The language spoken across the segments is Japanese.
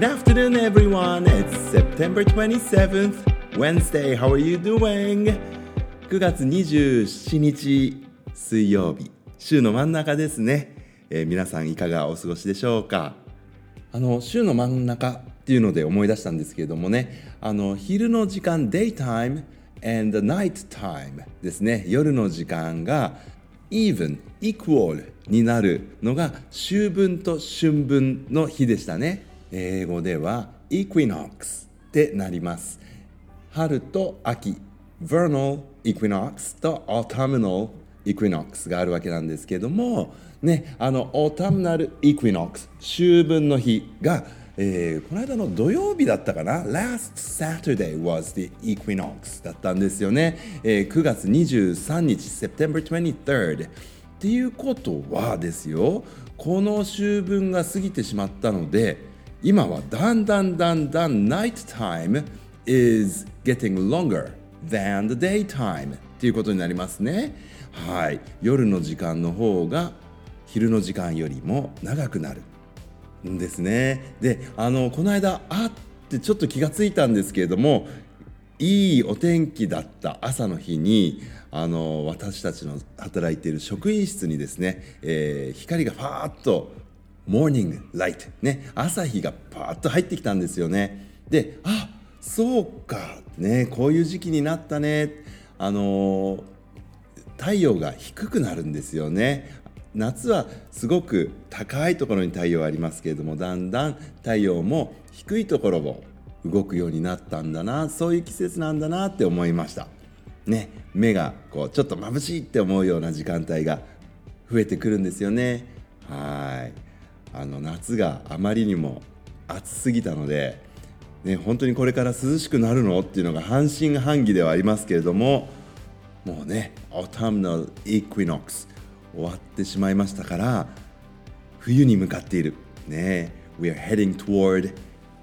Good afternoon, everyone. It's September 日水曜日、週の真ん中ですね。えー、皆さん、いかがお過ごしでしょうか？あの週の真ん中っていうので思い出したんですけれどもね、あの昼の時間、daytime and nighttime ですね、夜の時間が even, equal になるのが秋分と春分の日でしたね。英語では equinox ってなります春と秋 vernal equinox と autumnal equinox があるわけなんですけどもねあの autumnal equinox 秋分の日が、えーこの間の土曜日だったかな Last Saturday was the equinox だったんですよね、えー9月23日 September 23rd っていうことはですよこの秋分が過ぎてしまったので今はだんだんだんだん night time is getting longer than the daytime っていうことになりますね。はい。夜の時間の方が昼の時間よりも長くなるんですね。であのこの間あってちょっと気がついたんですけれどもいいお天気だった朝の日にあの私たちの働いている職員室にですね、えー光がファーッとモーニングライトね。朝日がパーッと入ってきたんですよね。であそうか。ねこういう時期になったね。あの太陽が低くなるんですよね。夏はすごく高いところに太陽ありますけれどもだんだん太陽も低いところを動くようになったんだな。そういう季節なんだなって思いました。ね目がこうちょっと眩しいって思うような時間帯が増えてくるんですよね。はい。あの夏があまりにも暑すぎたのでね本当にこれから涼しくなるのっていうのが半信半疑ではありますけれどももうね Autumnal Equinox 終わってしまいましたから冬に向かっている。ね We are heading toward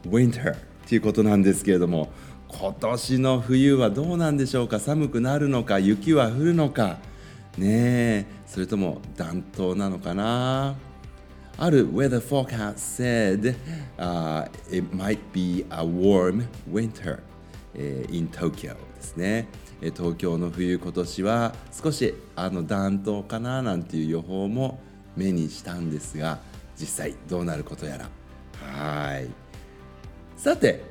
winter っていうことなんですけれども今年の冬はどうなんでしょうか？寒くなるのか？雪は降るのか？ねえそれとも暖冬なのかな？ある weather forecast said、uh, it might be a warm winter、in Tokyo ですね。東京の冬今年は少しあの暖冬かななんていう予報も目にしたんですが実際どうなることやらはいさて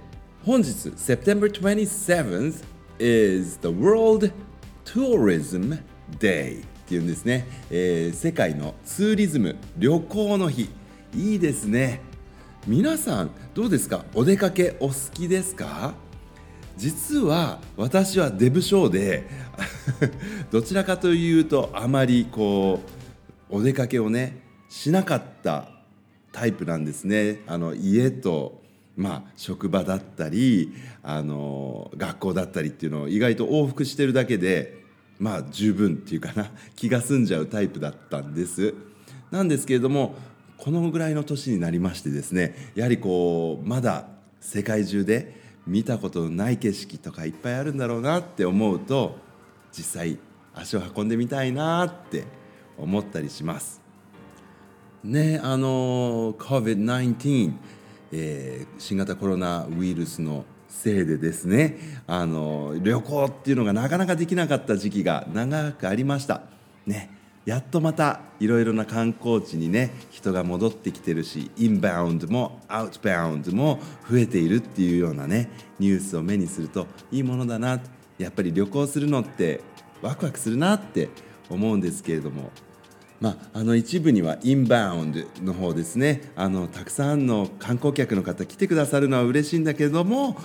本日 September 27th is the World Tourism Day っていうんですね、えー世界のツーリズム旅行の日。いいですね。皆さんどうですか？お出かけお好きですか？実は私はデブ症で どちらかというとあまりこうお出かけをねしなかったタイプなんですね。あの家とまあ職場だったりあの学校だったりっていうのを意外と往復してるだけでまあ十分っていうかな 気が済んじゃうタイプだったんですなんですけれどもこのぐらいの年になりましてですねやはりこうまだ世界中で見たことのない景色とかいっぱいあるんだろうなって思うと実際足を運んでみたいなって思ったりします。ねあの COVID-19、えー新型コロナウイルスのせいでですねあの旅行っていうのがなかなかできなかった時期が長くありました。ねやっとまたいろいろな観光地にね人が戻ってきてるしインバウンドもアウトバウンドも増えているっていうようなねニュースを目にするといいものだなやっぱり旅行するのってワクワクするなって思うんですけれどもまあ、あの一部にはインバウンドの方ですねあのたくさんの観光客の方来てくださるのは嬉しいんだけれども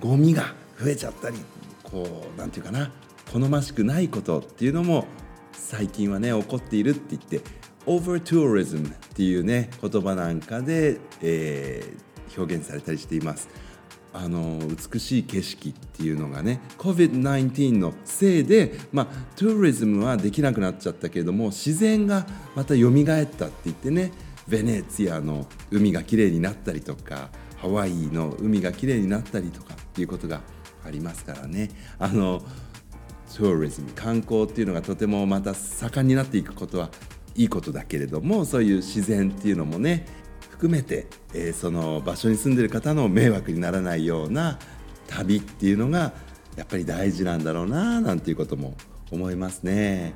ゴミが増えちゃったりこうなんていうかな好ましくないことっていうのも最近はね起こっているって言ってオーバートゥーリズムっていうね言葉なんかで、えー表現されたりしています。あの美しい景色っていうのがね COVID-19 のせいで、まあ、トゥーリズムはできなくなっちゃったけれども自然がまた蘇ったって言ってねベネツィアの海がきれいになったりとかハワイの海がきれいになったりとかっていうことがありますからねあのトーリズム観光っていうのがとてもまた盛んになっていくことはいいことだけれどもそういう自然っていうのもね含めて、えー、その場所に住んでる方の迷惑にならないような旅っていうのがやっぱり大事なんだろうななんていうことも思いますね。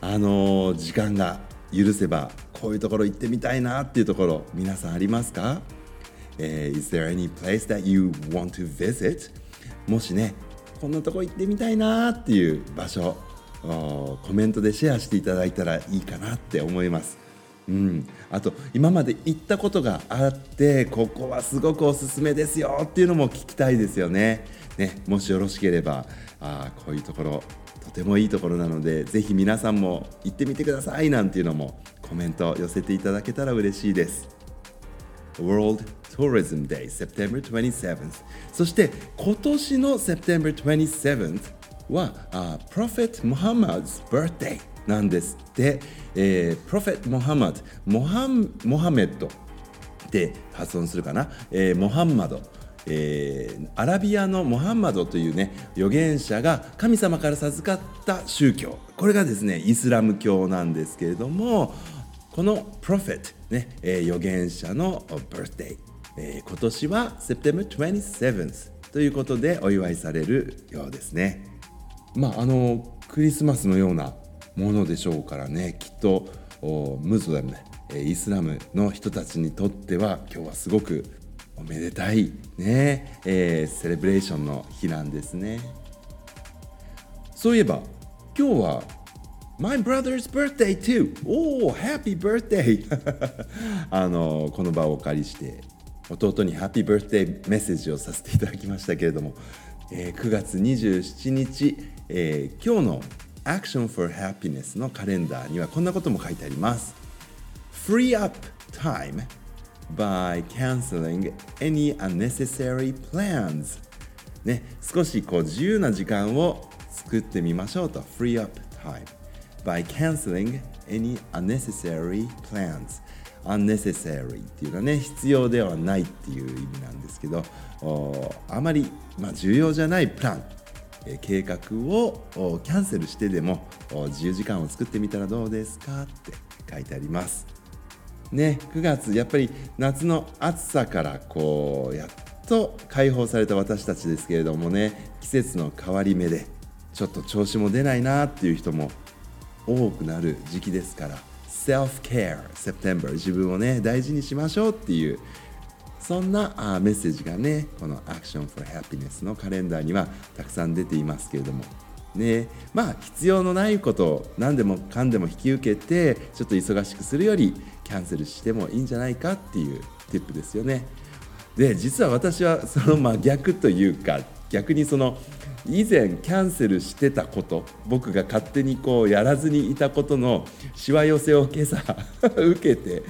あの時間が許せばこういうところ行ってみたいなっていうところ皆さんありますか、えー、Is there any place that you want to visit? もしねこんなとこ行ってみたいなっていう場所コメントでシェアしていただいたらいいかなって思います。うん、あと今まで行ったことがあってここはすごくおすすめですよっていうのも聞きたいですよね。ねもしよろしければあこういうところとてもいいところなのでぜひ皆さんも行ってみてくださいなんていうのもコメント寄せていただけたら嬉しいです。World Tourism Day September 27th そして今年の September 27th は、uh, Prophet Muhammad's birthday なんです。って、えー、Prophet Muhammad モハモハメッドで発音するかな、えー、モハンマドえー、アラビアのモハンマドというね預言者が神様から授かった宗教。これがですねイスラム教なんですけれどもこのプロフェット、ねえー、預言者のバースデー、えー、今年は September 27th ということでお祝いされるようですね。まああのクリスマスのようなものでしょうからねきっとムズリムイスラムの人たちにとっては今日はすごくおめでたいね、えー、セレブレーションの日なんですねそういえば今日は My brother's birthday too! おお、Happy birthday! あのこの場をお借りして弟にハッピーバースデーメッセージをさせていただきましたけれども、えー、9月27日、えー、今日の Action for Happiness のカレンダーにはこんなことも書いてあります Free up time by canceling any unnecessary plans ね、少しこう自由な時間を作ってみましょうと Free up time by canceling any unnecessary plans unnecessary っていうのはね必要ではないっていう意味なんですけどあまり、まあ、重要じゃないプラン計画をキャンセルしてでも自由時間を作ってみたらどうですかって書いてあります。ね、9月やっぱり夏の暑さからこうやっと解放された私たちですけれどもね季節の変わり目でちょっと調子も出ないなっていう人も多くなる時期ですから Self-Care September 自分をね大事にしましょうっていうそんなあメッセージがねこの Action for Happiness のカレンダーにはたくさん出ていますけれどもねまあ必要のないことを何でもかんでも引き受けてちょっと忙しくするよりキャンセルしてもいいんじゃないかっていうティップですよね。で実は私はそのま逆というか逆にその以前キャンセルしてたこと僕が勝手にこうやらずにいたことのしわ寄せを今朝 受けて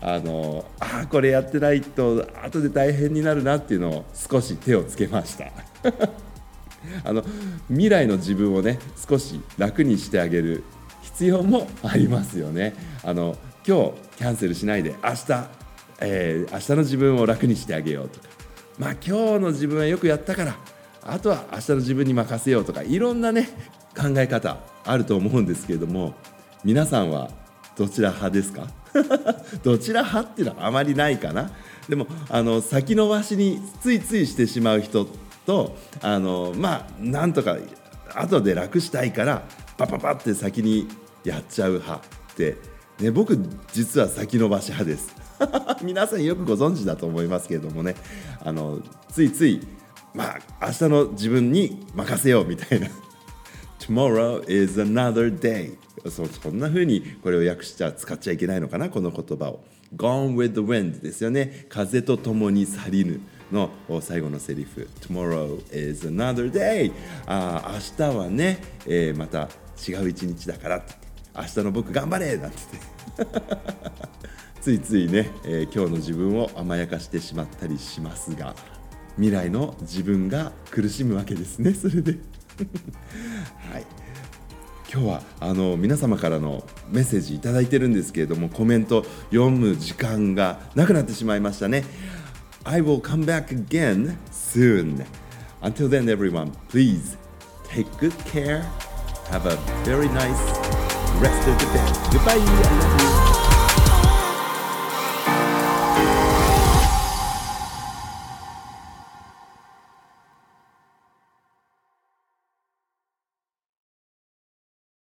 あのあこれやってないと後で大変になるなっていうのを少し手をつけました。あの未来の自分をね少し楽にしてあげる必要もありますよね。あの今日キャンセルしないで明日、えー、明日の自分を楽にしてあげようとか。まあ今日の自分はよくやったからあとは明日の自分に任せようとかいろんなね考え方あると思うんですけれども皆さんはどちら派ですか？どちら派っていうのはあまりないかな。でもあの先延ばしについついしてしまう人とあのまあなんとか後で楽したいからパパパって先にやっちゃう派って、ね、僕実は先延ばし派です。皆さんよくご存知だと思いますけれどもねあのついついまあ明日の自分に任せようみたいな。Tomorrow is another day. そそんな風にこれを訳しちゃ使っちゃいけないのかなこの言葉を。Gone with the wind ですよね。風と共に去りぬの最後のセリフ。Tomorrow is another day. あ明日はね、えー、また違う一日だから。って明日の僕頑張れなんて。ついついね、えー、今日の自分を甘やかしてしまったりしますが。未来の自分が苦しむわけですねそれではい今日はあの皆様からのメッセージ頂いてるんですけれどもコメント読む時間がなくなってしまいましたね I will come back again soon Until then everyone please take good care have a very nice rest of the day goodbye